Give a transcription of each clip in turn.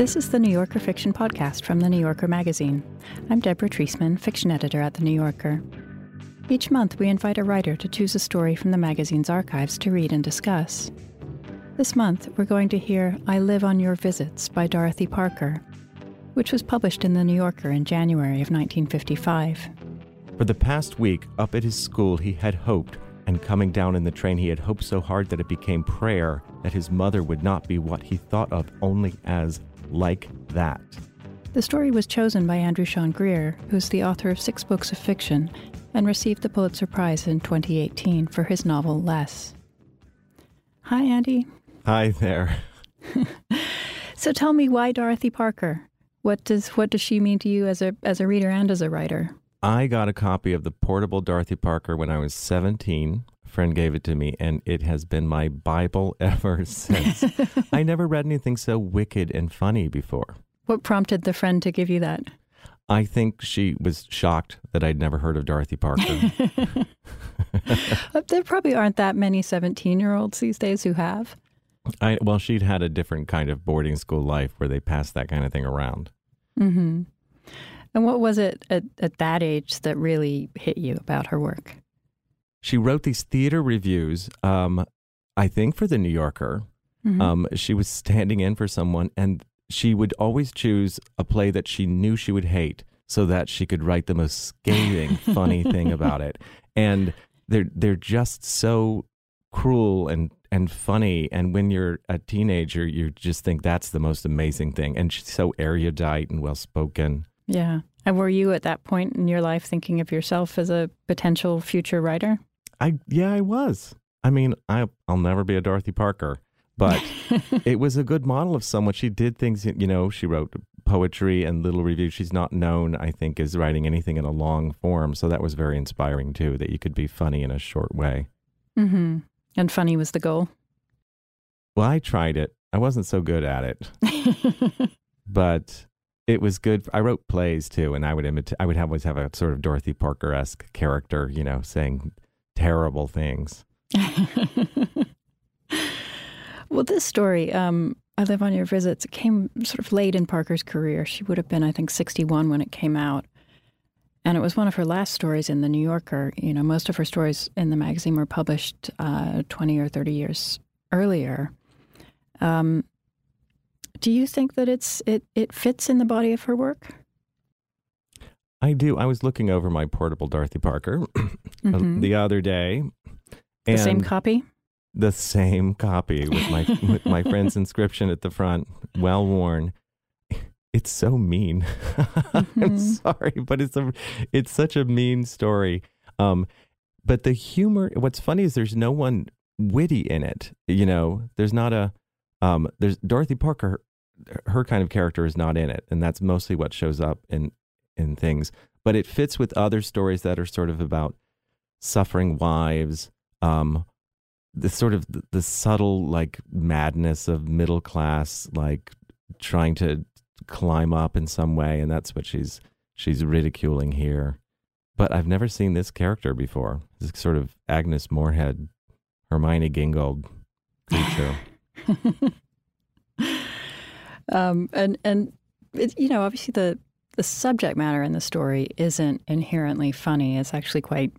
This is the New Yorker Fiction Podcast from the New Yorker magazine. I'm Deborah Treisman, fiction editor at the New Yorker. Each month, we invite a writer to choose a story from the magazine's archives to read and discuss. This month, we're going to hear I Live on Your Visits by Dorothy Parker, which was published in the New Yorker in January of 1955. For the past week, up at his school, he had hoped, and coming down in the train, he had hoped so hard that it became prayer that his mother would not be what he thought of only as like that. The story was chosen by Andrew Sean Greer, who's the author of six books of fiction and received the Pulitzer Prize in 2018 for his novel Less. Hi, Andy. Hi there. so tell me why Dorothy Parker? What does what does she mean to you as a as a reader and as a writer? I got a copy of the portable Dorothy Parker when I was 17. Friend gave it to me, and it has been my Bible ever since. I never read anything so wicked and funny before. What prompted the friend to give you that? I think she was shocked that I'd never heard of Dorothy Parker. there probably aren't that many 17 year olds these days who have. I, well, she'd had a different kind of boarding school life where they passed that kind of thing around. Mm-hmm. And what was it at, at that age that really hit you about her work? She wrote these theater reviews, um, I think, for the New Yorker. Mm-hmm. Um, she was standing in for someone, and she would always choose a play that she knew she would hate so that she could write the most scathing, funny thing about it. And they're they're just so cruel and and funny. And when you're a teenager, you just think that's the most amazing thing. And she's so erudite and well spoken. Yeah. And were you at that point in your life thinking of yourself as a potential future writer? I yeah, I was. I mean, I I'll never be a Dorothy Parker, but it was a good model of someone. She did things, you know, she wrote poetry and little reviews. She's not known, I think, as writing anything in a long form. So that was very inspiring too, that you could be funny in a short way. Mm-hmm. And funny was the goal. Well, I tried it. I wasn't so good at it, but it was good. I wrote plays too, and I would imitate. I would have, always have a sort of Dorothy Parker esque character, you know, saying terrible things. well, this story, um, I Live on Your Visits, it came sort of late in Parker's career. She would have been, I think, 61 when it came out. And it was one of her last stories in the New Yorker. You know, most of her stories in the magazine were published uh, 20 or 30 years earlier. Um, do you think that it's it, it fits in the body of her work? I do. I was looking over my portable Dorothy Parker mm-hmm. the other day. The same copy? The same copy with my with my friend's inscription at the front, well worn. It's so mean. Mm-hmm. I'm sorry, but it's a it's such a mean story. Um, but the humor. What's funny is there's no one witty in it. You know, there's not a um, there's Dorothy Parker. Her kind of character is not in it, and that's mostly what shows up in in things. But it fits with other stories that are sort of about suffering wives, um, the sort of the, the subtle like madness of middle class, like trying to climb up in some way, and that's what she's she's ridiculing here. But I've never seen this character before. This sort of Agnes Moorehead, Hermione Gingold creature. um, and and it, you know, obviously the the subject matter in the story isn't inherently funny. It's actually quite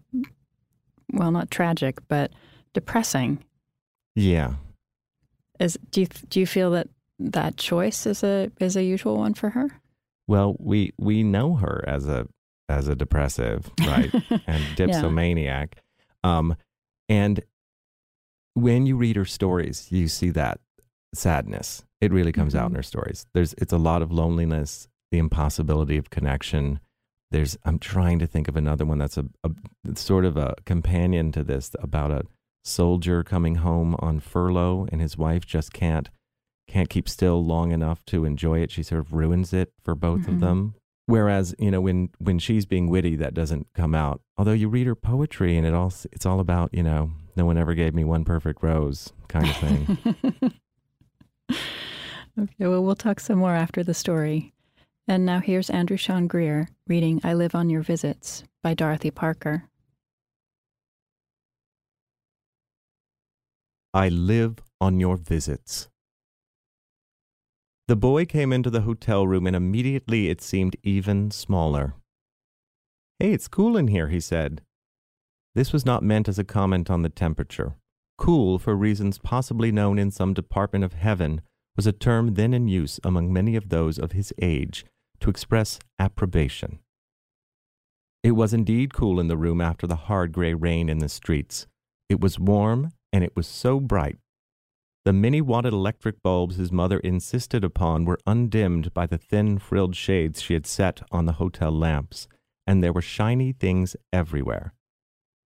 well, not tragic, but depressing. Yeah. Is do you do you feel that that choice is a is a usual one for her? Well, we we know her as a as a depressive, right, and dipsomaniac, yeah. um, and when you read her stories, you see that sadness. It really comes mm-hmm. out in her stories. There's it's a lot of loneliness, the impossibility of connection. There's I'm trying to think of another one that's a, a sort of a companion to this about a soldier coming home on furlough and his wife just can't can't keep still long enough to enjoy it. She sort of ruins it for both mm-hmm. of them. Whereas, you know, when when she's being witty, that doesn't come out. Although you read her poetry and it all it's all about, you know, no one ever gave me one perfect rose kind of thing. okay, well we'll talk some more after the story. And now here's Andrew Sean Greer reading I Live on Your Visits by Dorothy Parker. I live on your visits. The boy came into the hotel room and immediately it seemed even smaller. Hey, it's cool in here, he said. This was not meant as a comment on the temperature. Cool, for reasons possibly known in some department of heaven, was a term then in use among many of those of his age to express approbation. It was indeed cool in the room after the hard gray rain in the streets. It was warm, and it was so bright. The many watted electric bulbs his mother insisted upon were undimmed by the thin frilled shades she had set on the hotel lamps, and there were shiny things everywhere.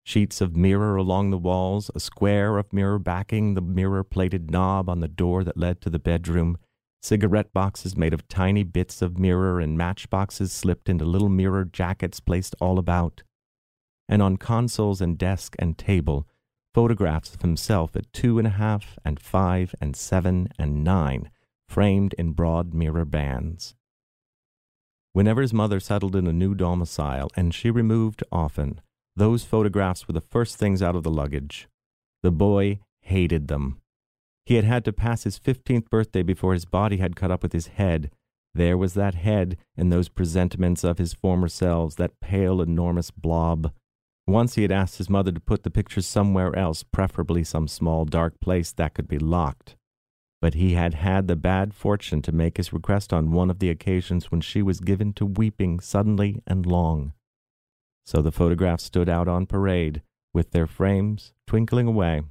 Sheets of mirror along the walls, a square of mirror backing the mirror plated knob on the door that led to the bedroom, cigarette boxes made of tiny bits of mirror and matchboxes slipped into little mirror jackets placed all about. And on consoles and desk and table, photographs of himself at two and a half and five and seven and nine, framed in broad mirror bands. Whenever his mother settled in a new domicile, and she removed often, those photographs were the first things out of the luggage. The boy hated them. He had had to pass his fifteenth birthday before his body had caught up with his head. There was that head and those presentiments of his former selves, that pale, enormous blob. Once he had asked his mother to put the pictures somewhere else, preferably some small dark place that could be locked. But he had had the bad fortune to make his request on one of the occasions when she was given to weeping suddenly and long. So the photographs stood out on parade, with their frames twinkling away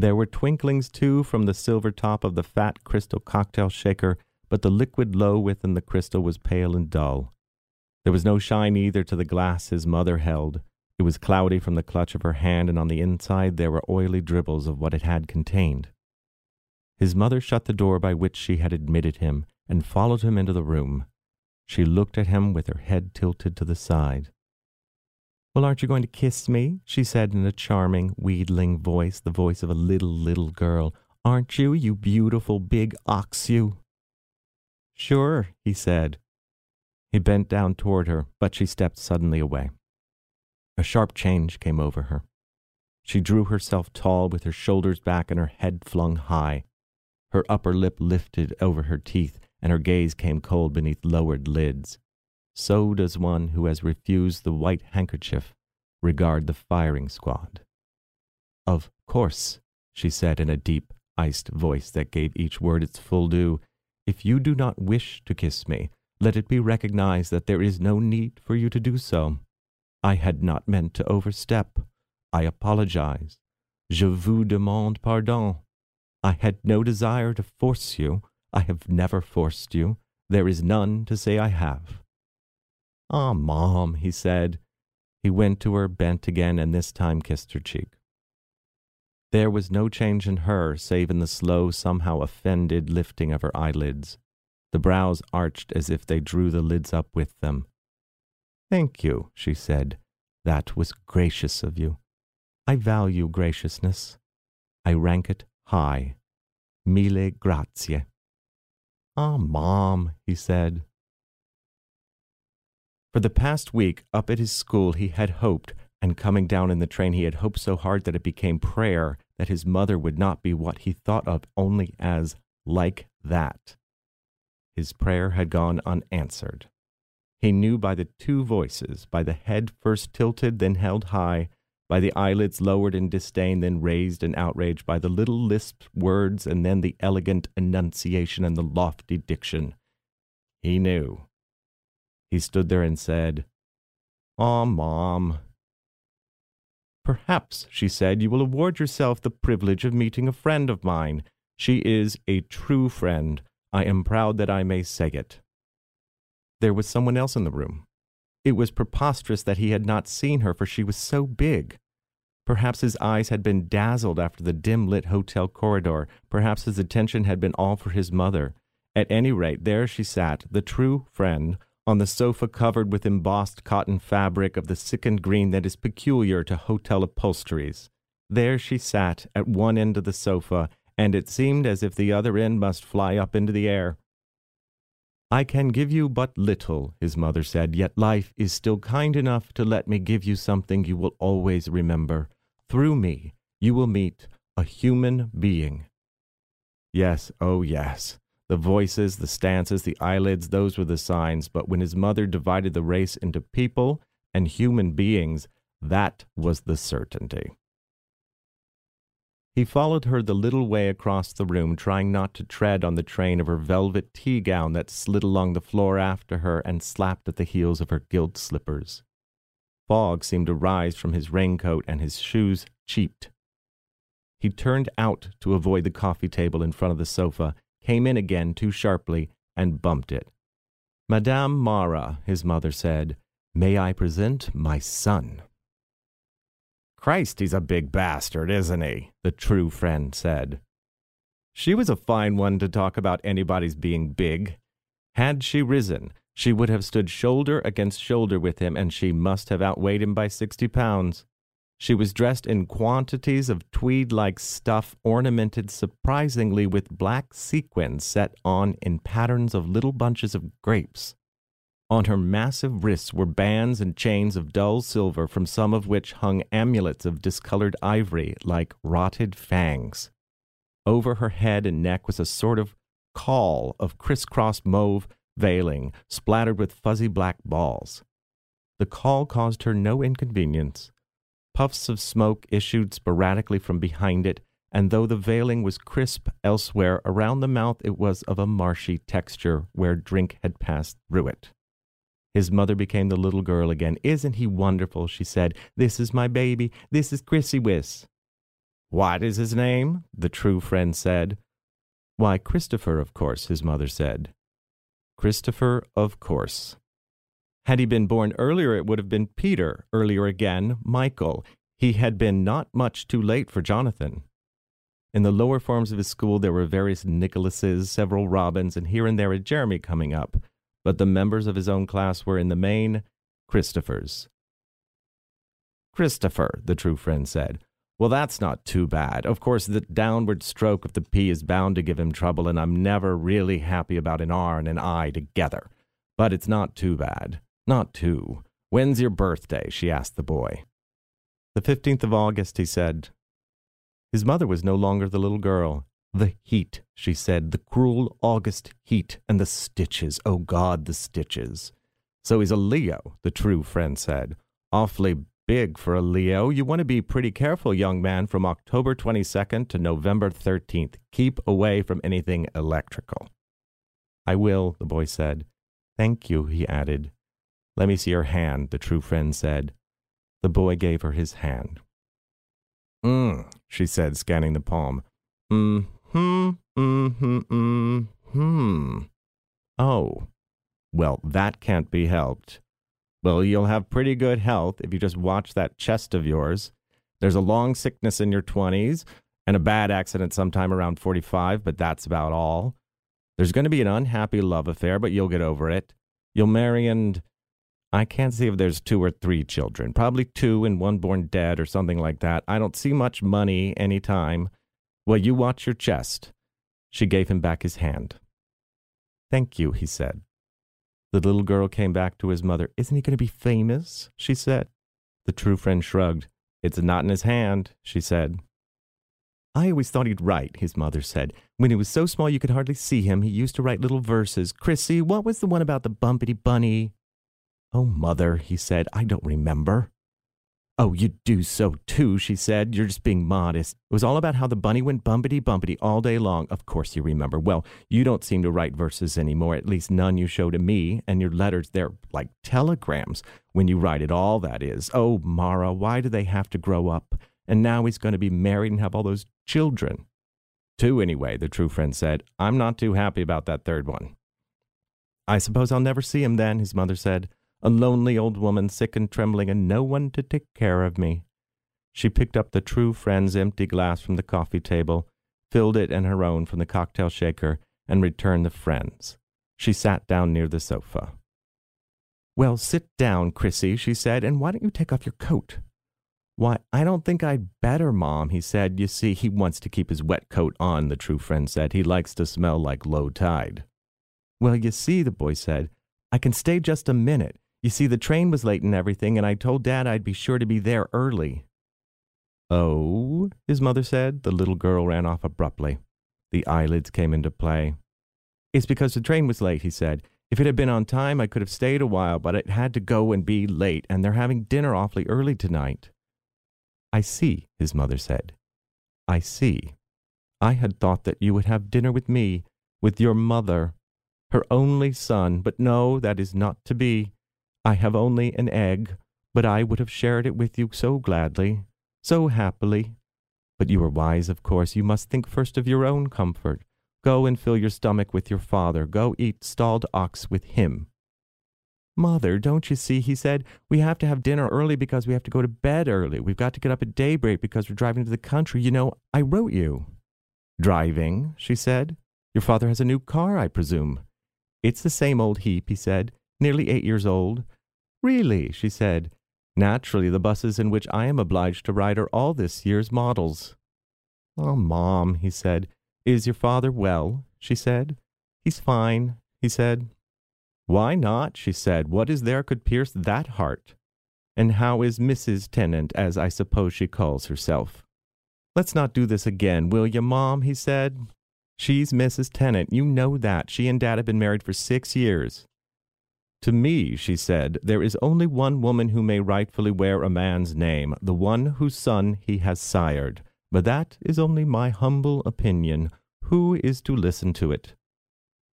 there were twinklings, too, from the silver top of the fat crystal cocktail shaker, but the liquid low within the crystal was pale and dull. There was no shine either to the glass his mother held. It was cloudy from the clutch of her hand, and on the inside there were oily dribbles of what it had contained. His mother shut the door by which she had admitted him, and followed him into the room. She looked at him with her head tilted to the side. Well, aren't you going to kiss me? she said in a charming, wheedling voice, the voice of a little, little girl. Aren't you, you beautiful big ox, you? Sure, he said. He bent down toward her, but she stepped suddenly away. A sharp change came over her. She drew herself tall with her shoulders back and her head flung high. Her upper lip lifted over her teeth, and her gaze came cold beneath lowered lids so does one who has refused the white handkerchief regard the firing squad. Of course, she said in a deep, iced voice that gave each word its full due, if you do not wish to kiss me, let it be recognized that there is no need for you to do so. I had not meant to overstep. I apologize. Je vous demande pardon. I had no desire to force you. I have never forced you. There is none to say I have. Ah, Mom, he said. He went to her, bent again, and this time kissed her cheek. There was no change in her, save in the slow, somehow offended lifting of her eyelids. The brows arched as if they drew the lids up with them. Thank you, she said. That was gracious of you. I value graciousness. I rank it high. Mille grazie. Ah, Mom, he said. For the past week, up at his school, he had hoped, and coming down in the train, he had hoped so hard that it became prayer that his mother would not be what he thought of only as like that. His prayer had gone unanswered. He knew by the two voices, by the head first tilted, then held high, by the eyelids lowered in disdain, then raised in outrage, by the little lisped words, and then the elegant enunciation and the lofty diction. He knew. He stood there and said, Aw, Mom. Perhaps, she said, you will award yourself the privilege of meeting a friend of mine. She is a true friend. I am proud that I may say it. There was someone else in the room. It was preposterous that he had not seen her, for she was so big. Perhaps his eyes had been dazzled after the dim lit hotel corridor. Perhaps his attention had been all for his mother. At any rate, there she sat, the true friend, on the sofa covered with embossed cotton fabric of the sickened green that is peculiar to hotel upholsteries. There she sat at one end of the sofa, and it seemed as if the other end must fly up into the air. I can give you but little, his mother said, yet life is still kind enough to let me give you something you will always remember. Through me, you will meet a human being. Yes, oh yes, The voices, the stances, the eyelids, those were the signs. But when his mother divided the race into people and human beings, that was the certainty. He followed her the little way across the room, trying not to tread on the train of her velvet tea gown that slid along the floor after her and slapped at the heels of her gilt slippers. Fog seemed to rise from his raincoat, and his shoes cheeped. He turned out to avoid the coffee table in front of the sofa, came in again too sharply, and bumped it. Madame Mara, his mother said, may I present my son? Christ, he's a big bastard, isn't he? The true friend said. She was a fine one to talk about anybody's being big. Had she risen, she would have stood shoulder against shoulder with him, and she must have outweighed him by sixty pounds. She was dressed in quantities of tweed like stuff ornamented surprisingly with black sequins set on in patterns of little bunches of grapes. On her massive wrists were bands and chains of dull silver, from some of which hung amulets of discolored ivory like rotted fangs. Over her head and neck was a sort of caul of crisscross mauve veiling, splattered with fuzzy black balls. The caul caused her no inconvenience. Puffs of smoke issued sporadically from behind it, and though the veiling was crisp elsewhere, around the mouth it was of a marshy texture where drink had passed through it. His mother became the little girl again. Isn't he wonderful? she said. This is my baby. This is Chrissy Wiss. What is his name? the true friend said. Why, Christopher, of course, his mother said. Christopher, of course. Had he been born earlier, it would have been Peter, earlier again, Michael. He had been not much too late for Jonathan. In the lower forms of his school, there were various Nicholases, several Robins, and here and there a Jeremy coming up but the members of his own class were in the main Christophers. Christopher, the true friend said. Well, that's not too bad. Of course, the downward stroke of the P is bound to give him trouble, and I'm never really happy about an R and an I together. But it's not too bad. Not two. When's your birthday? she asked the boy. The 15th of August, he said. His mother was no longer the little girl. The heat, she said, the cruel August heat, and the stitches, oh God, the stitches. So he's a Leo, the true friend said. Awfully big for a Leo. You want to be pretty careful, young man, from October 22nd to November 13th. Keep away from anything electrical. I will, the boy said. Thank you, he added. Let me see your hand, the true friend said. The boy gave her his hand. Mm, she said, scanning the palm. Mm, Hmm, hmm, hmm, hmm. Oh, well, that can't be helped. Well, you'll have pretty good health if you just watch that chest of yours. There's a long sickness in your 20s and a bad accident sometime around 45, but that's about all. There's going to be an unhappy love affair, but you'll get over it. You'll marry and I can't see if there's two or three children. Probably two and one born dead or something like that. I don't see much money any time. Well, you watch your chest. She gave him back his hand. Thank you, he said. The little girl came back to his mother. Isn't he going to be famous? she said. The true friend shrugged. It's not in his hand, she said. I always thought he'd write, his mother said. When he was so small you could hardly see him, he used to write little verses. Chrissy, what was the one about the bumpity bunny? Oh, mother, he said, I don't remember. Oh, you do so too, she said. You're just being modest. It was all about how the bunny went bumpity bumpity all day long. Of course you remember. Well, you don't seem to write verses anymore, at least none you show to me, and your letters, they're like telegrams when you write it all, that is. Oh, Mara, why do they have to grow up? And now he's going to be married and have all those children. Two, anyway, the true friend said. I'm not too happy about that third one. I suppose I'll never see him then, his mother said a lonely old woman, sick and trembling, and no one to take care of me. She picked up the true friend's empty glass from the coffee table, filled it and her own from the cocktail shaker, and returned the friend's. She sat down near the sofa. Well, sit down, Chrissy, she said, and why don't you take off your coat? Why, I don't think I'd better, Mom, he said. You see, he wants to keep his wet coat on, the true friend said. He likes to smell like low tide. Well, you see, the boy said, I can stay just a minute. You see, the train was late and everything, and I told Dad I'd be sure to be there early. Oh, his mother said. The little girl ran off abruptly. The eyelids came into play. It's because the train was late, he said. If it had been on time, I could have stayed a while, but it had to go and be late, and they're having dinner awfully early tonight. I see, his mother said. I see. I had thought that you would have dinner with me, with your mother, her only son, but no, that is not to be. I have only an egg, but I would have shared it with you so gladly, so happily. But you are wise, of course. You must think first of your own comfort. Go and fill your stomach with your father. Go eat stalled ox with him. Mother, don't you see? He said, We have to have dinner early because we have to go to bed early. We've got to get up at daybreak because we're driving to the country. You know, I wrote you. Driving, she said. Your father has a new car, I presume. It's the same old heap, he said, nearly eight years old. Really, she said. Naturally, the buses in which I am obliged to ride are all this year's models. Oh, Mom, he said. Is your father well? she said. He's fine, he said. Why not? she said. What is there could pierce that heart? And how is Mrs. Tennant, as I suppose she calls herself? Let's not do this again, will you, Mom? he said. She's Mrs. Tennant. You know that. She and Dad have been married for six years. To me, she said, there is only one woman who may rightfully wear a man's name, the one whose son he has sired. But that is only my humble opinion. Who is to listen to it?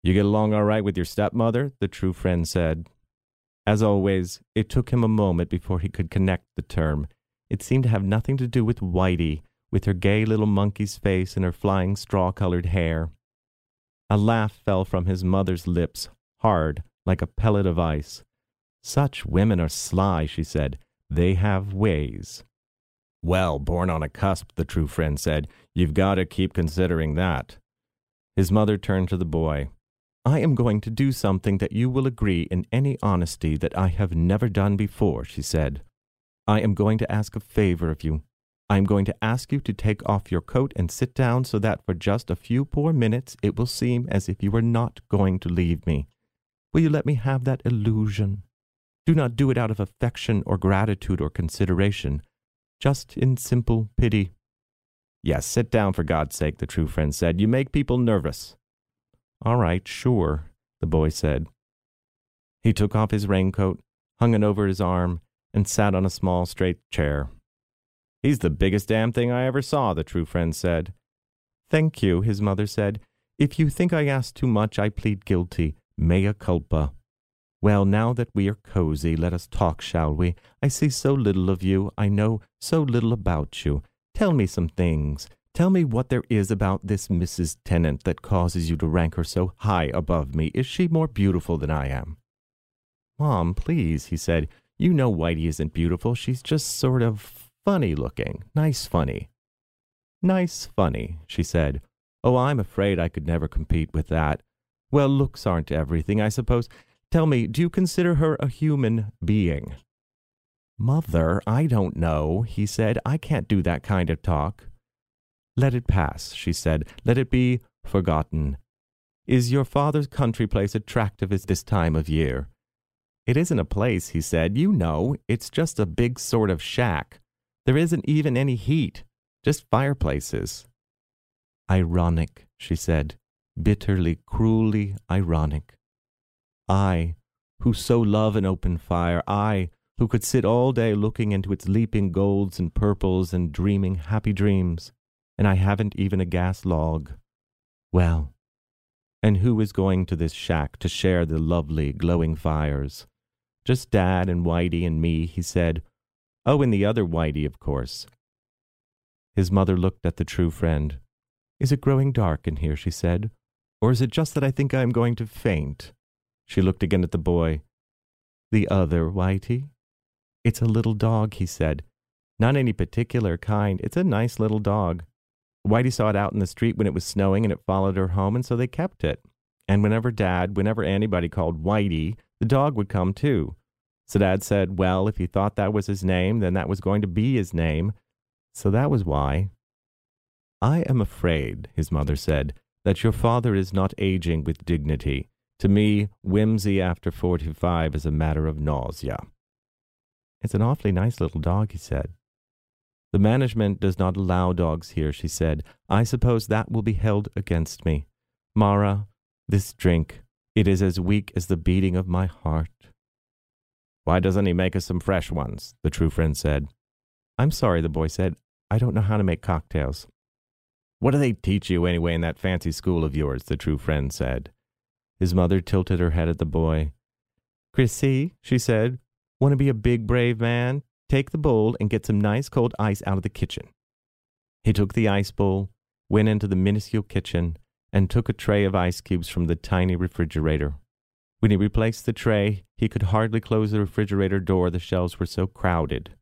You get along all right with your stepmother? the true friend said. As always, it took him a moment before he could connect the term. It seemed to have nothing to do with Whitey, with her gay little monkey's face and her flying straw colored hair. A laugh fell from his mother's lips, hard, like a pellet of ice. Such women are sly, she said. They have ways. Well, born on a cusp, the true friend said. You've got to keep considering that. His mother turned to the boy. I am going to do something that you will agree in any honesty that I have never done before, she said. I am going to ask a favor of you. I am going to ask you to take off your coat and sit down so that for just a few poor minutes it will seem as if you were not going to leave me. Will you let me have that illusion? Do not do it out of affection or gratitude or consideration, just in simple pity. Yes, sit down for God's sake, the true friend said. You make people nervous. All right, sure, the boy said. He took off his raincoat, hung it over his arm, and sat on a small straight chair. He's the biggest damn thing I ever saw, the true friend said. Thank you, his mother said. If you think I ask too much, I plead guilty. Mea culpa. Well, now that we are cozy, let us talk, shall we? I see so little of you. I know so little about you. Tell me some things. Tell me what there is about this Mrs. Tennant that causes you to rank her so high above me. Is she more beautiful than I am? Mom, please, he said. You know Whitey isn't beautiful. She's just sort of Funny looking, nice funny. Nice funny, she said. Oh, I'm afraid I could never compete with that. Well, looks aren't everything, I suppose. Tell me, do you consider her a human being? Mother, I don't know, he said. I can't do that kind of talk. Let it pass, she said. Let it be forgotten. Is your father's country place attractive at this time of year? It isn't a place, he said. You know, it's just a big sort of shack. There isn't even any heat, just fireplaces. Ironic, she said, bitterly, cruelly ironic. I, who so love an open fire, I, who could sit all day looking into its leaping golds and purples and dreaming happy dreams, and I haven't even a gas log. Well, and who is going to this shack to share the lovely, glowing fires? Just Dad and Whitey and me, he said, Oh, and the other Whitey, of course. His mother looked at the true friend. Is it growing dark in here? she said. Or is it just that I think I am going to faint? She looked again at the boy. The other Whitey? It's a little dog, he said. Not any particular kind. It's a nice little dog. Whitey saw it out in the street when it was snowing and it followed her home, and so they kept it. And whenever Dad, whenever anybody called Whitey, the dog would come too. So Dad said, well, if he thought that was his name, then that was going to be his name. So that was why. I am afraid, his mother said, that your father is not aging with dignity. To me, whimsy after forty five is a matter of nausea. It's an awfully nice little dog, he said. The management does not allow dogs here, she said. I suppose that will be held against me. Mara, This drink, it is as weak as the beating of my heart. Why doesn't he make us some fresh ones? the true friend said. I'm sorry, the boy said. I don't know how to make cocktails. What do they teach you anyway in that fancy school of yours? the true friend said. His mother tilted her head at the boy. Chrissy, she said, want to be a big, brave man? Take the bowl and get some nice cold ice out of the kitchen. He took the ice bowl, went into the minuscule kitchen, and took a tray of ice cubes from the tiny refrigerator. When he replaced the tray, he could hardly close the refrigerator door, the shelves were so crowded.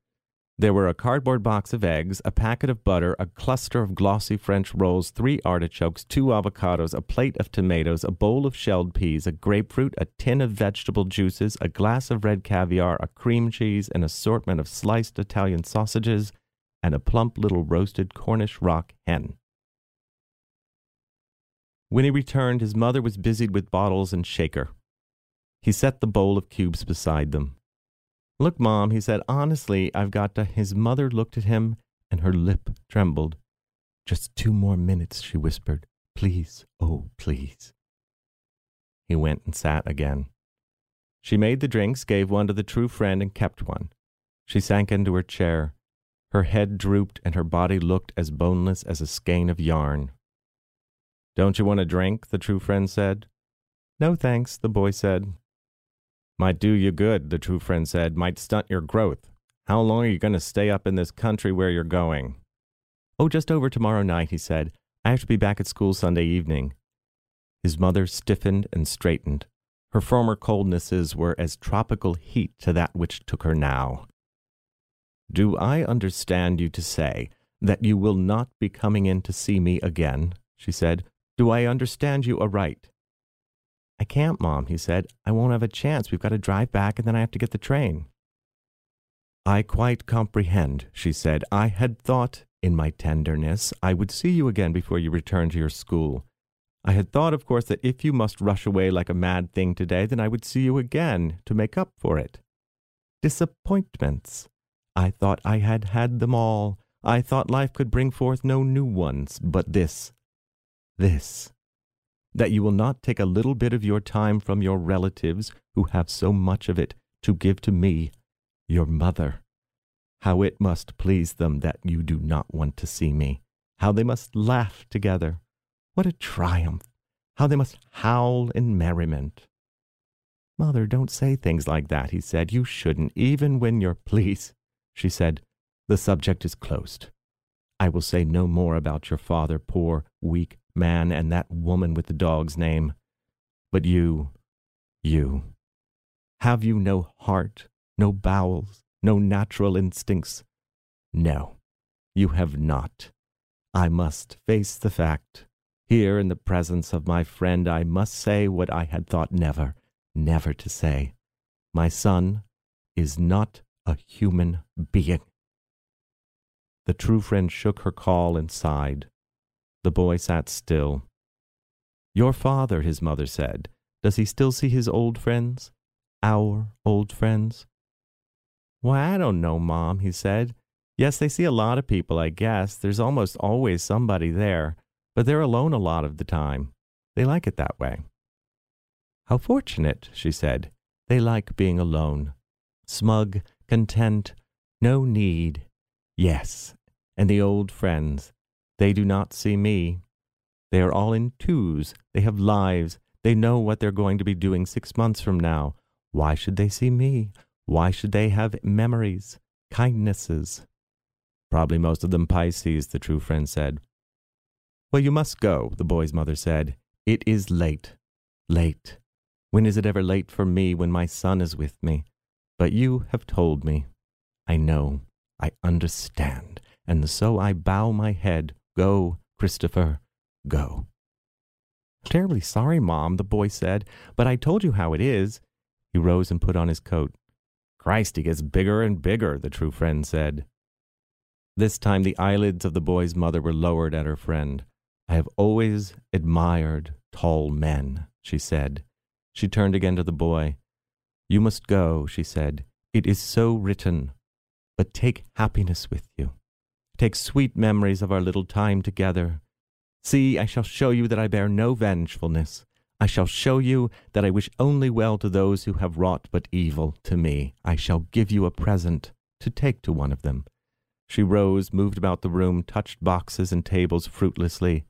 There were a cardboard box of eggs, a packet of butter, a cluster of glossy French rolls, three artichokes, two avocados, a plate of tomatoes, a bowl of shelled peas, a grapefruit, a tin of vegetable juices, a glass of red caviar, a cream cheese, an assortment of sliced Italian sausages, and a plump little roasted Cornish rock hen. When he returned, his mother was busied with bottles and shaker. He set the bowl of cubes beside them. Look, Mom, he said, honestly, I've got to. His mother looked at him and her lip trembled. Just two more minutes, she whispered. Please, oh, please. He went and sat again. She made the drinks, gave one to the true friend, and kept one. She sank into her chair. Her head drooped, and her body looked as boneless as a skein of yarn. Don't you want a drink? the true friend said. No, thanks, the boy said. Might do you good, the true friend said, might stunt your growth. How long are you going to stay up in this country where you're going? Oh, just over tomorrow night, he said. I have to be back at school Sunday evening. His mother stiffened and straightened. Her former coldnesses were as tropical heat to that which took her now. Do I understand you to say that you will not be coming in to see me again? she said. Do I understand you aright? I can't, Mom, he said. I won't have a chance. We've got to drive back and then I have to get the train. I quite comprehend, she said. I had thought, in my tenderness, I would see you again before you return to your school. I had thought, of course, that if you must rush away like a mad thing today, then I would see you again to make up for it. Disappointments. I thought I had had them all. I thought life could bring forth no new ones, but this. This that you will not take a little bit of your time from your relatives who have so much of it to give to me, your mother. How it must please them that you do not want to see me. How they must laugh together. What a triumph! How they must howl in merriment. Mother, don't say things like that, he said. You shouldn't, even when you're pleased. She said, The subject is closed. I will say no more about your father, poor, weak, man and that woman with the dog's name. But you, you, have you no heart, no bowels, no natural instincts? No, you have not. I must face the fact. Here in the presence of my friend, I must say what I had thought never, never to say. My son is not a human being. The true friend shook her caul and sighed. The boy sat still. Your father, his mother said, does he still see his old friends? Our old friends? Why, I don't know, Mom, he said. Yes, they see a lot of people, I guess. There's almost always somebody there, but they're alone a lot of the time. They like it that way. How fortunate, she said. They like being alone. Smug, content, no need. Yes, and the old friends, they do not see me. They are all in twos. They have lives. They know what they're going to be doing six months from now. Why should they see me? Why should they have memories, kindnesses? Probably most of them Pisces, the true friend said. Well, you must go, the boy's mother said. It is late. Late. When is it ever late for me when my son is with me? But you have told me. I know. I understand. And so I bow my head Go, Christopher, go. Terribly sorry, Mom, the boy said, but I told you how it is. He rose and put on his coat. Christ, he gets bigger and bigger, the true friend said. This time the eyelids of the boy's mother were lowered at her friend. I have always admired tall men, she said. She turned again to the boy. You must go, she said. It is so written. But take happiness with you. Take sweet memories of our little time together. See, I shall show you that I bear no vengefulness. I shall show you that I wish only well to those who have wrought but evil to me. I shall give you a present to take to one of them. She rose, moved about the room, touched boxes and tables fruitlessly.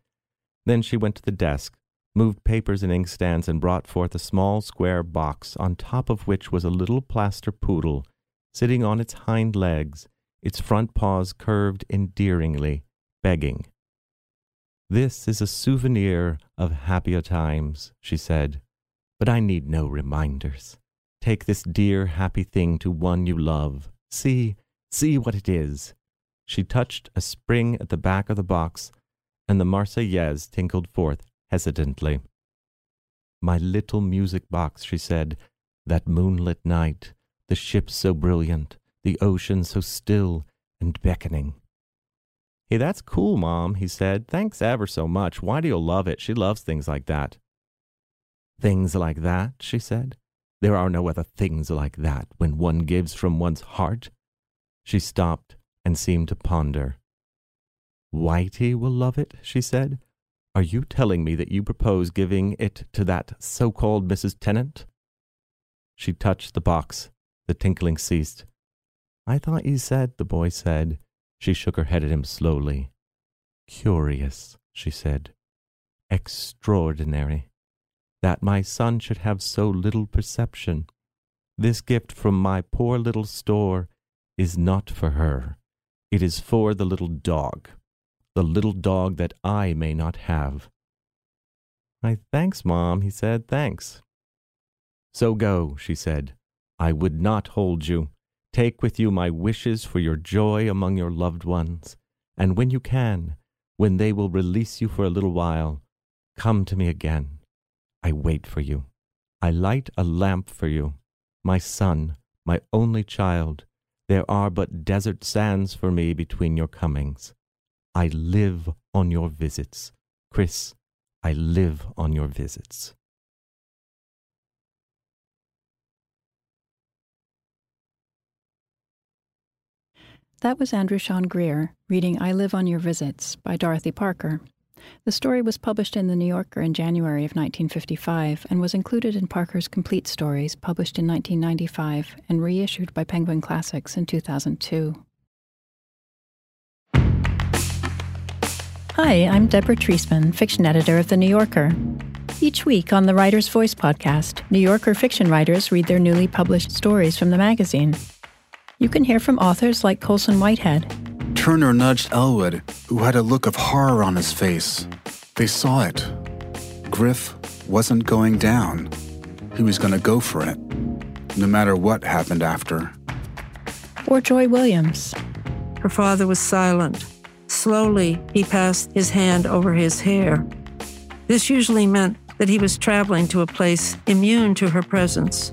Then she went to the desk, moved papers and inkstands, and brought forth a small square box, on top of which was a little plaster poodle, sitting on its hind legs, its front paws curved endearingly, begging. This is a souvenir of happier times, she said, but I need no reminders. Take this dear, happy thing to one you love. See, see what it is. She touched a spring at the back of the box, and the Marseillaise tinkled forth hesitantly. My little music box, she said, that moonlit night, the ship so brilliant, the ocean so still and beckoning. Hey, that's cool, Mom, he said. Thanks ever so much. Whitey'll love it? She loves things like that. Things like that, she said. There are no other things like that when one gives from one's heart. She stopped and seemed to ponder. Whitey will love it, she said. Are you telling me that you propose giving it to that so called Mrs. Tennant? She touched the box. The tinkling ceased. I thought you said, the boy said, she shook her head at him slowly. Curious, she said. Extraordinary. That my son should have so little perception. This gift from my poor little store is not for her. It is for the little dog, the little dog that I may not have. I thanks, Mom, he said. Thanks. So go, she said. I would not hold you. Take with you my wishes for your joy among your loved ones, and when you can, when they will release you for a little while, come to me again. I wait for you. I light a lamp for you. My son, my only child, there are but desert sands for me between your comings. I live on your visits. Chris, I live on your visits. That was Andrew Sean Greer reading I Live on Your Visits by Dorothy Parker. The story was published in The New Yorker in January of 1955 and was included in Parker's Complete Stories, published in 1995 and reissued by Penguin Classics in 2002. Hi, I'm Deborah Treisman, fiction editor of The New Yorker. Each week on the Writer's Voice podcast, New Yorker fiction writers read their newly published stories from the magazine. You can hear from authors like Colson Whitehead. Turner nudged Elwood, who had a look of horror on his face. They saw it. Griff wasn't going down. He was going to go for it, no matter what happened after. Or Joy Williams. Her father was silent. Slowly, he passed his hand over his hair. This usually meant that he was traveling to a place immune to her presence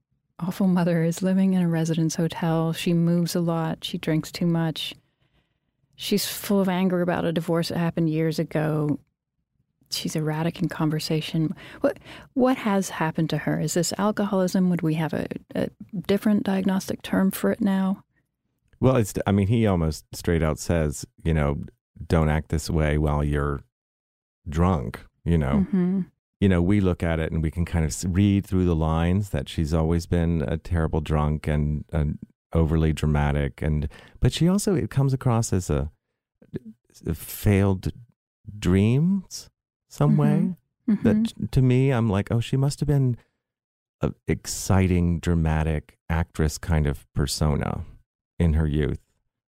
awful mother is living in a residence hotel. She moves a lot. She drinks too much. She's full of anger about a divorce that happened years ago. She's erratic in conversation. What what has happened to her? Is this alcoholism? Would we have a, a different diagnostic term for it now? Well, it's. I mean, he almost straight out says, you know, don't act this way while you're drunk. You know, mm-hmm you know, we look at it and we can kind of read through the lines that she's always been a terrible drunk and, and overly dramatic, and but she also it comes across as a, a failed dreams some mm-hmm. way. Mm-hmm. That to me, I'm like, oh, she must have been an exciting, dramatic actress kind of persona in her youth.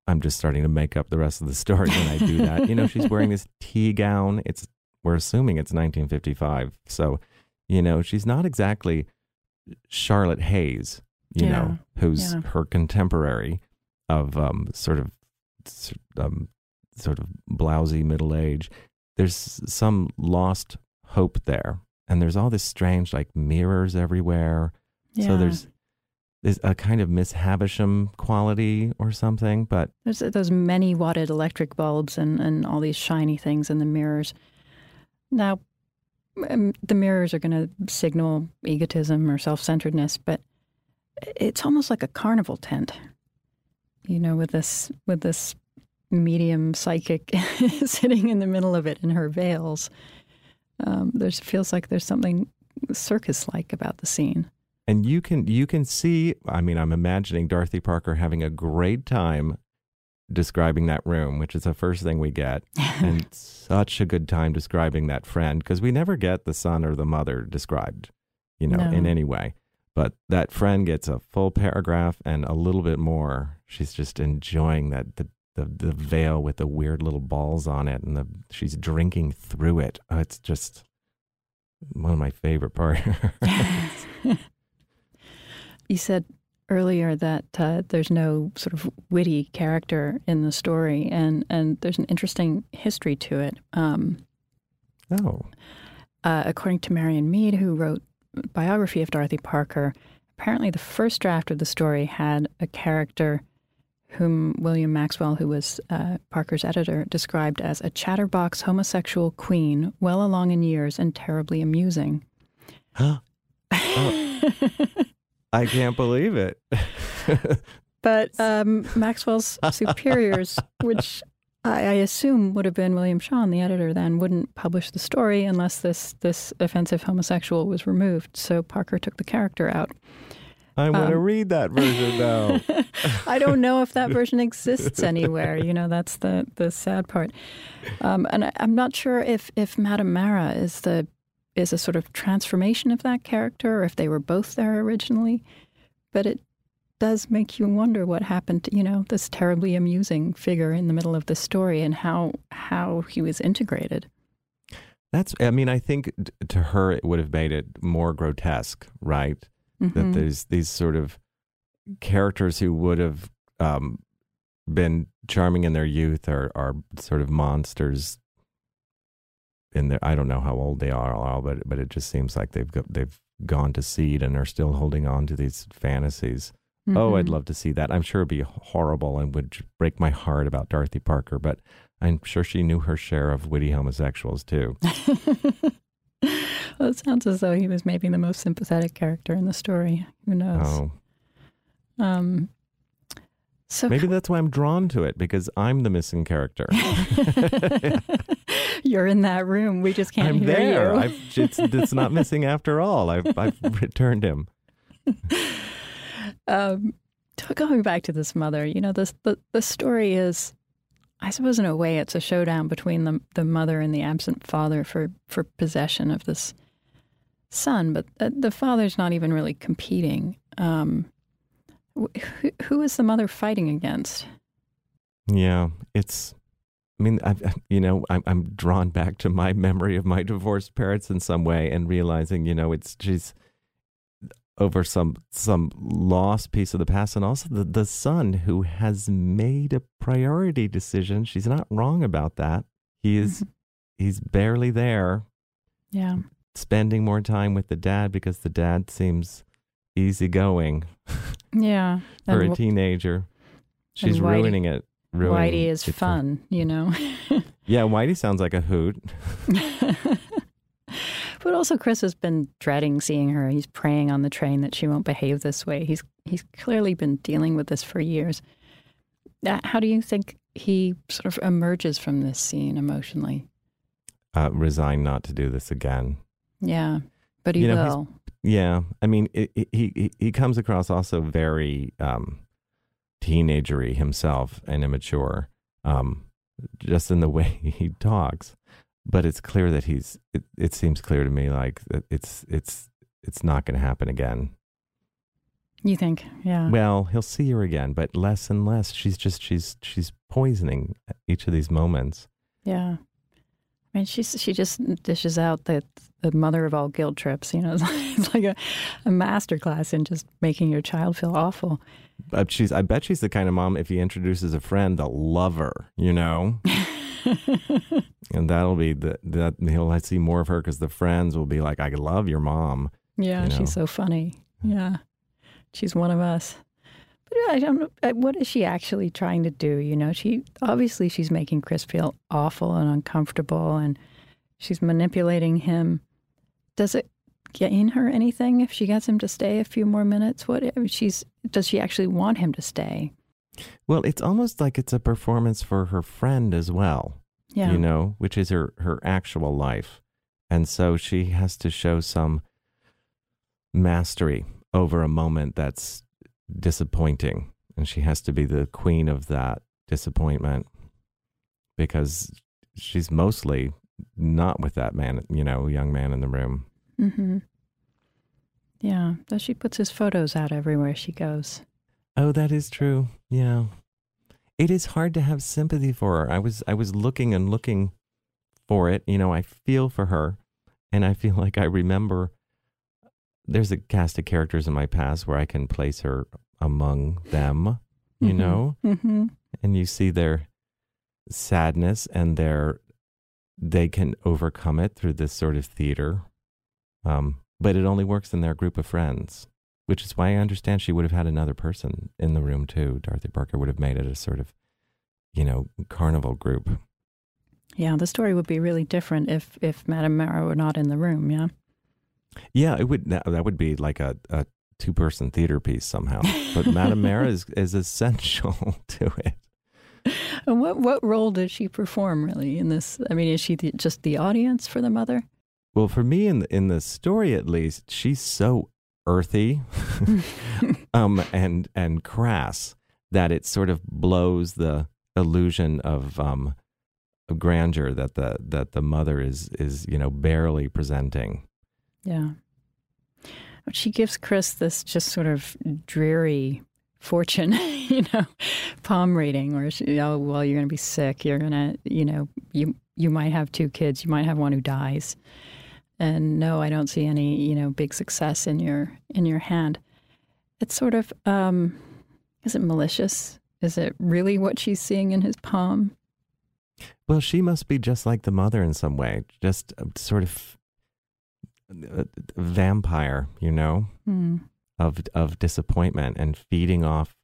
I'm just starting to make up the rest of the story when I do that. you know, she's wearing this tea gown. It's we're assuming it's 1955. So, you know, she's not exactly Charlotte Hayes, you yeah. know, who's yeah. her contemporary of um, sort of um, sort of blousy middle age. There's some lost hope there, and there's all this strange like mirrors everywhere. Yeah. So there's there's a kind of Miss Havisham quality or something, but There's those many watted electric bulbs and, and all these shiny things in the mirrors. Now, um, the mirrors are going to signal egotism or self centeredness, but it's almost like a carnival tent, you know, with this with this medium psychic sitting in the middle of it in her veils. Um, there's feels like there's something circus like about the scene. and you can you can see i mean i'm imagining dorothy parker having a great time describing that room which is the first thing we get and such a good time describing that friend because we never get the son or the mother described you know in any way. But that friend gets a full paragraph and a little bit more. She's just enjoying that the the, the veil with the weird little balls on it and the she's drinking through it. Oh, it's just one of my favorite parts You said earlier that uh, there's no sort of witty character in the story, and, and there's an interesting history to it. Um, oh uh, according to Marion Meade, who wrote biography of Dorothy Parker, apparently the first draft of the story had a character whom William Maxwell, who was uh, Parker's editor, described as a chatterbox homosexual queen, well along in years and terribly amusing. Huh? I can't believe it. But um, Maxwell's superiors, which I, I assume would have been William Shawn, the editor, then wouldn't publish the story unless this this offensive homosexual was removed. So Parker took the character out. I want to Um, read that version now. I don't know if that version exists anywhere. You know, that's the the sad part. Um, and I, I'm not sure if if Madame Mara is the is a sort of transformation of that character, or if they were both there originally. But it does make you wonder what happened to you know this terribly amusing figure in the middle of the story and how how he was integrated. That's. I mean, I think to her it would have made it more grotesque, right? That Mhm. there's these sort of characters who would have um, been charming in their youth are are sort of monsters. In I don't know how old they are, all, but but it just seems like they've go, they've gone to seed and are still holding on to these fantasies. Oh, I'd Mhm. love to see that. I'm sure it'd be horrible and would break my heart about Dorothy Parker, but I'm sure she knew her share of witty homosexuals too. well, it sounds as though he was maybe the most sympathetic character in the story. Who knows? Oh, Um, so maybe that's why I'm drawn to it because I'm the missing character. you're in that room. We just can't I'm hear there. you. I've, it's, it's not missing after all. I've, I've returned him. um, going back to this mother, you know, this the, the story is, I suppose, in a way, it's a showdown between the the mother and the absent father for for possession of this son. But uh, the father's not even really competing. Um, who, who is the mother fighting against? Yeah, it's. I mean, I've, you know, I'm I'm drawn back to my memory of my divorced parents in some way, and realizing, you know, it's she's over some some lost piece of the past, and also the the son who has made a priority decision. She's not wrong about that. He is mm-hmm. he's barely there, Yeah. spending more time with the dad because the dad seems easygoing Yeah. for And a teenager. She's Whitey- ruining it. Ruining Whitey is for- fun, you know. Yeah, Whitey sounds like a hoot. but also, Chris has been dreading seeing her. He's praying on the train that she won't behave this way. He's he's clearly been dealing with this for years. Uh, How do you think he sort of emerges from this scene emotionally? Uh, resign not to do this again. Yeah, but he You know, will. Yeah, I mean, it, it, he he he comes across also very um, teenagery himself and immature, um, just in the way he talks. But it's clear that he's. It, it seems clear to me like that it's it's it's not going to happen again. You think? Yeah. Well, he'll see her again, but less and less. She's just she's she's poisoning each of these moments. Yeah. I mean, she's she just dishes out the the mother of all guilt trips. You know, it's like, it's like a, a master class in just making your child feel awful. But she's I bet she's the kind of mom if he introduces a friend, they'll love her. You know. and that'll be the that he'll see more of her because the friends will be like, "I love your mom." Yeah, You know. she's so funny. Yeah, she's one of us. But I don't know. What is she actually trying to do? You know, she obviously she's making Chris feel awful and uncomfortable, and she's manipulating him. Does it gain her anything if she gets him to stay a few more minutes? What she's does she actually want him to stay? Well, it's almost like it's a performance for her friend as well. Yeah, you know, which is her her actual life, and so she has to show some mastery over a moment that's disappointing, and she has to be the queen of that disappointment because she's mostly not with that man, you know, young man in the room. Mm-hmm. Yeah, though she puts his photos out everywhere she goes. Oh, that is true. Yeah. It is hard to have sympathy for her. I was I was looking and looking for it. You know, I feel for her and I feel like I remember there's a cast of characters in my past where I can place her among them, you Mhm. know, Mm-hmm. and you see their sadness and their they can overcome it through this sort of theater. Um, but it only works in their group of friends, which is why I understand she would have had another person in the room too. Dorothy Parker would have made it a sort of, you know, carnival group. Yeah, the story would be really different if if Madame Mara were not in the room. Yeah. Yeah, it would. That, that would be like a, a two person theater piece somehow. But Madame Mara is is essential to it. And what what role does she perform really in this? I mean, is she the, just the audience for the mother? Well, for me in the, in the story at least, she's so earthy, um, and and crass that it sort of blows the illusion of um, of grandeur that the that the mother is is you know barely presenting. Yeah. She gives Chris this just sort of dreary fortune, you know, palm reading, or oh well, you're going to be sick. You're going to, you know, you you might have two kids. You might have one who dies. And no, I don't see any, you know, big success in your in your hand. It's sort of, um, is it malicious? Is it really what she's seeing in his palm? Well, she must be just like the mother in some way, just sort of a vampire, you know, Hmm. Of of disappointment and feeding off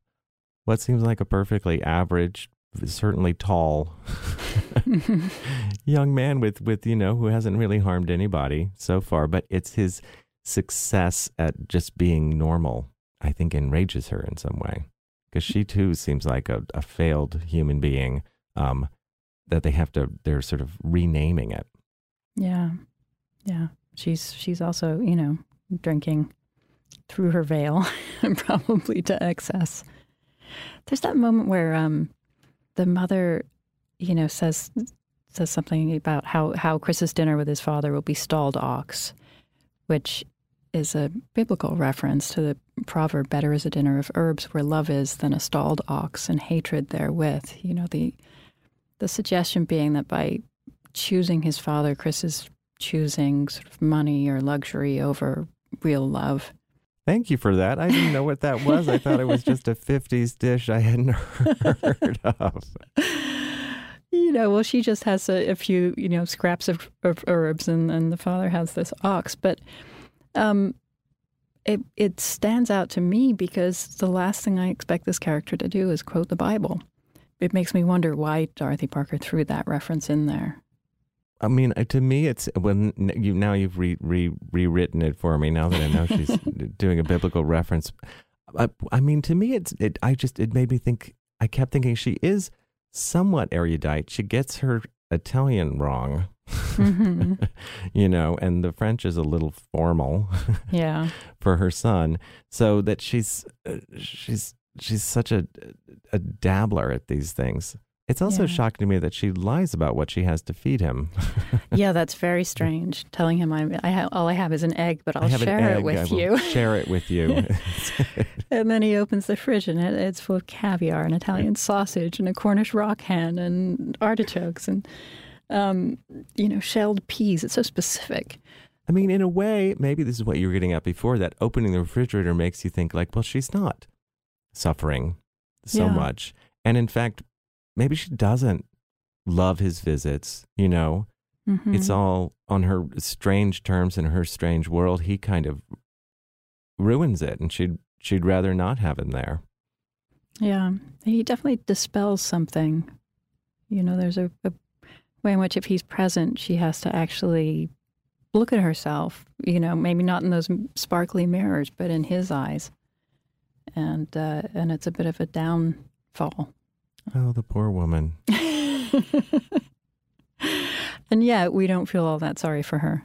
what seems like a perfectly average, certainly tall young man with with you know who hasn't really harmed anybody so far, but it's his success at just being normal. I think enrages her in some way because she too seems like a, a failed human being. Um, that they have to they're sort of renaming it. Yeah, yeah. She's she's also you know drinking through her veil, probably to excess. There's that moment where um, the mother, you know, says says something about how how Chris's dinner with his father will be stalled ox, which is a biblical reference to the proverb "Better is a dinner of herbs where love is than a stalled ox and hatred therewith." You know the the suggestion being that by choosing his father, Chris is choosing sort of money or luxury over real love. Thank you for that. I didn't know what that was. I thought it was just a 50s dish I hadn't heard of. You know, well, she just has a, a few, you know, scraps of, of herbs, and, and the father has this ox. But um, it it stands out to me because the last thing I expect this character to do is quote the Bible. It makes me wonder why Dorothy Parker threw that reference in there. I mean, uh, to me, it's when you now you've re, re, rewritten it for me. Now that I know she's doing a biblical reference, I, I mean, to me, it's it. I just it made me think. I kept thinking she is somewhat erudite. She gets her Italian wrong, hmm you know, and the French is a little formal Yeah. for her son, so that she's uh, she's she's such a a dabbler at these things. It's also Yeah. shocking to me that she lies about what she has to feed him. Yeah, that's very strange. Telling him I, I ha- all I have is an egg, but I'll share it with you. share it with you. And then he opens the fridge and it, it's full of caviar and Italian sausage and a Cornish rock hen and artichokes and, um, you know, shelled peas. It's so specific. I mean, in a way, maybe this is what you were getting at before. That opening the refrigerator makes you think, like, well, she's not suffering so Yeah. much, and in fact, maybe she doesn't love his visits, you know. Mhm. It's all on her strange terms in her strange world. He kind of ruins it and she'd she'd rather not have him there. Yeah, he definitely dispels something. You know, there's a, a way in which if he's present, she has to actually look at herself. You know, maybe not in those sparkly mirrors, but in his eyes, and uh, and it's a bit of a downfall. Oh, the poor woman. and yet, we don't feel all that sorry for her.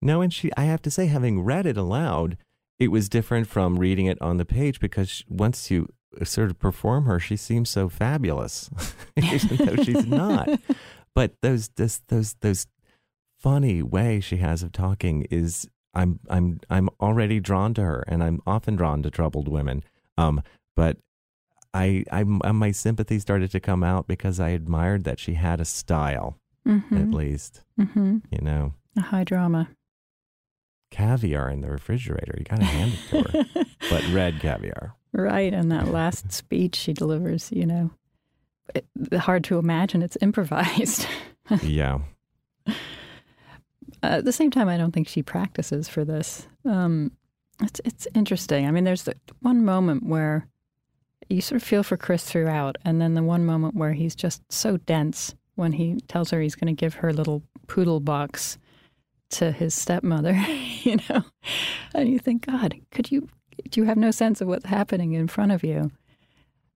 No, and she, I have to say, having read it aloud, it was different from reading it on the page because once you sort of perform her, she seems so fabulous, even though she's not. But those, this, those, those funny way she has of talking is, I'm, I'm, I'm already drawn to her, and I'm often drawn to troubled women. Um, but I, I, my sympathy started to come out because I admired that she had a style, at Mm-hmm. least, Mm-hmm. you know. A high drama. caviar in the refrigerator. You got to hand it to her, but red caviar. Right, and that last speech she delivers, you know, it, hard to imagine it's improvised. Yeah. at the same time, I don't think she practices for this. Um, it's it's interesting. I mean, there's the one moment where you sort of feel for Chris throughout, and then the one moment where he's just so dense when he tells her he's going to give her little poodle box to his stepmother, you know, and you think, God, could you? Do you have no sense of what's happening in front of you?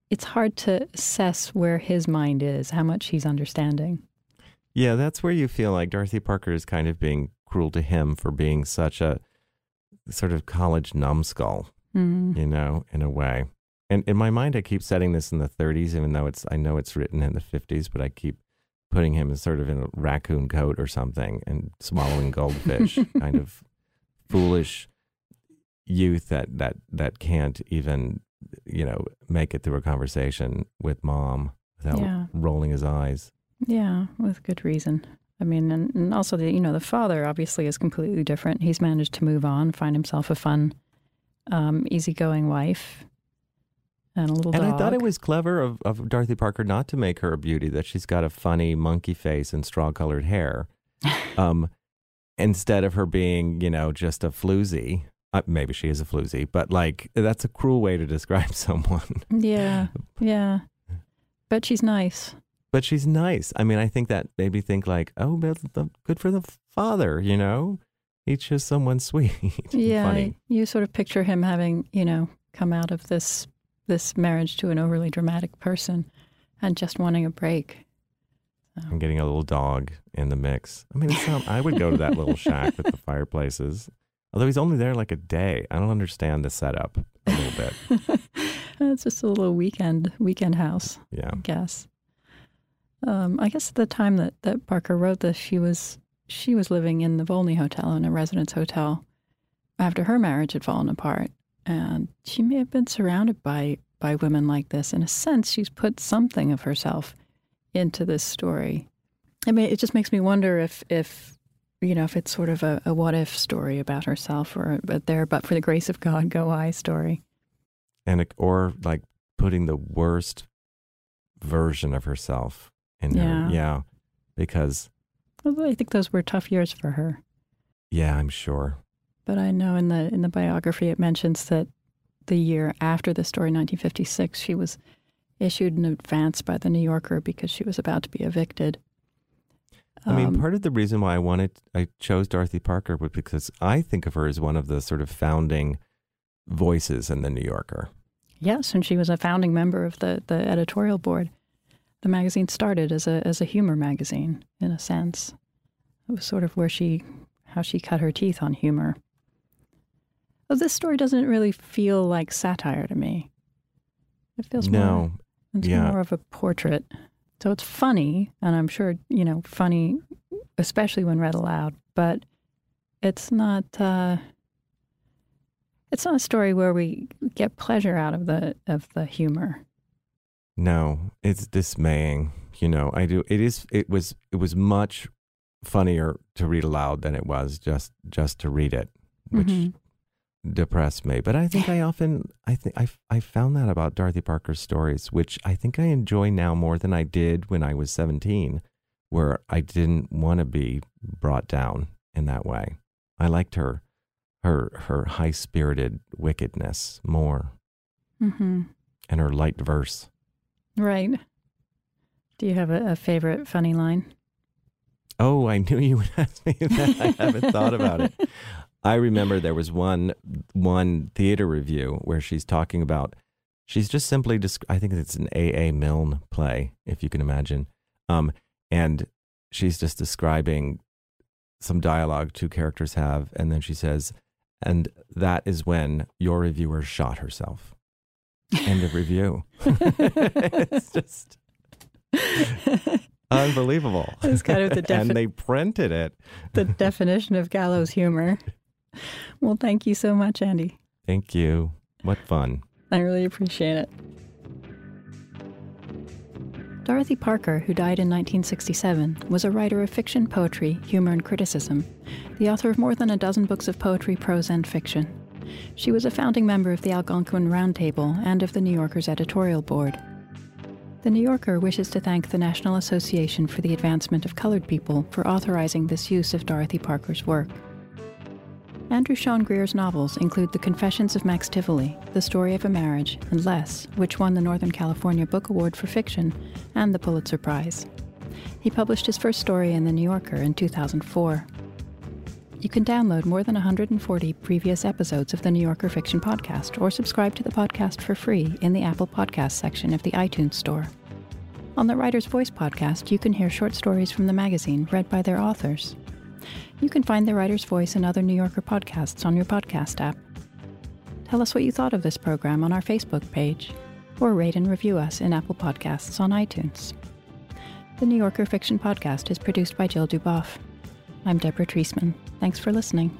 It's hard to assess where his mind is, how much he's understanding. Yeah, that's where you feel like Dorothy Parker is kind of being cruel to him for being such a sort of college numbskull, Mm. you know, in a way. And in my mind, I keep setting this in the 30s, even though it's I know it's written in the 50s, but I keep putting him as sort of in a raccoon coat or something and swallowing goldfish, kind of foolish youth that that that can't even you know make it through a conversation with mom without Yeah. rolling his eyes. Yeah, with good reason. I mean, and, and also the you know the father obviously is completely different. He's managed to move on, find himself a fun, um, easygoing wife, and a little And dog. I thought it was clever of, of Dorothy Parker not to make her a beauty, that she's got a funny monkey face and straw colored hair. Um, instead of her being, you know, just a floozy. Uh, maybe she is a floozy, but like that's a cruel way to describe someone. yeah, yeah, but she's nice. But she's nice. I mean, I think that made me think like, oh, but the- good for the father, you know? He's just someone sweet. Yeah, Funny. you sort of picture him having you know come out of this this marriage to an overly dramatic person, and just wanting a break. And getting a little dog in the mix. I mean, sound, I would go to that little shack with the fireplaces. Although he's only there like a day. I don't understand the setup a little bit. it's just a little weekend weekend house. Yeah. I guess. Um, I guess at the time that, that Parker wrote this, she was she was living in the Volney Hotel in a residence hotel after her marriage had fallen apart, and she may have been surrounded by by women like this. In a sense, she's put something of herself into this story. I mean, it just makes me wonder if if you know if it's sort of a, a what if story about herself, or a there but for the grace of God go I story. And or like putting the worst version of herself in Yeah. her. Yeah. Because, Although I think those were tough years for her. yeah, I'm sure. But I know in the in the biography it mentions that the year after the story, 1956, she was issued an advance by the New Yorker because she was about to be evicted. I mean, Um, part of the reason why I wanted, I chose Dorothy Parker was because I think of her as one of the sort of founding voices in the New Yorker. yes, and she was a founding member of the the editorial board. The magazine started as a as a humor magazine in a sense. It was sort of where she how she cut her teeth on humor. Well, this story doesn't really feel like satire to me. It feels more, it's Yeah. more of a portrait. So it's funny, and I'm sure, you know, funny, especially when read aloud, but it's not, uh, it's not a story where we get pleasure out of the, of the humor. no, it's dismaying. You know, I do. It is. It was. It was much funnier to read aloud than it was just just to read it, which Mhm. Depress me. But I think I often, I think I, I found that about Dorothy Parker's stories, which I think I enjoy now more than I did when I was 17, where I didn't want to be brought down in that way. I liked her, her, her high spirited wickedness more Mm-hmm. and her light verse. Right. Do you have a, a favorite funny line? Oh, I knew you would ask me that. I haven't thought about it. I remember there was one one theater review where she's talking about she's just simply desc- I think it's an A. A. Milne play, if you can imagine. Um, and she's just describing some dialogue two characters have, and then she says, "And that is when your reviewer shot herself." End of review. it's just unbelievable. It's kind of the defi- and they printed it. the definition of gallows humor. Well, thank you so much, Andy. Thank you. What fun. I really appreciate it. Dorothy Parker, who died in 1967, was a writer of fiction, poetry, humor, and criticism, the author of more than a dozen books of poetry, prose, and fiction. She was a founding member of the Algonquin Round Table and of the New Yorker's editorial board. The New Yorker wishes to thank the National Association for the Advancement of Colored People for authorizing this use of Dorothy Parker's work. Andrew Sean Greer's novels include The Confessions of Max Tivoli, The Story of a Marriage, and Less, which won the Northern California Book Award for Fiction and the Pulitzer Prize. He published his first story in The New Yorker in 2004. You can download more than 140 previous episodes of the New Yorker Fiction Podcast or subscribe to the podcast for free in the Apple Podcast section of the iTunes Store. On the Writer's Voice podcast, you can hear short stories from the magazine read by their authors. You can find The Writer's Voice and other New Yorker podcasts on your podcast app. Tell us what you thought of this program on our Facebook page, or rate and review us in Apple Podcasts on iTunes. The New Yorker Fiction Podcast is produced by Jill Duboff. I'm Deborah Treisman. Thanks for listening.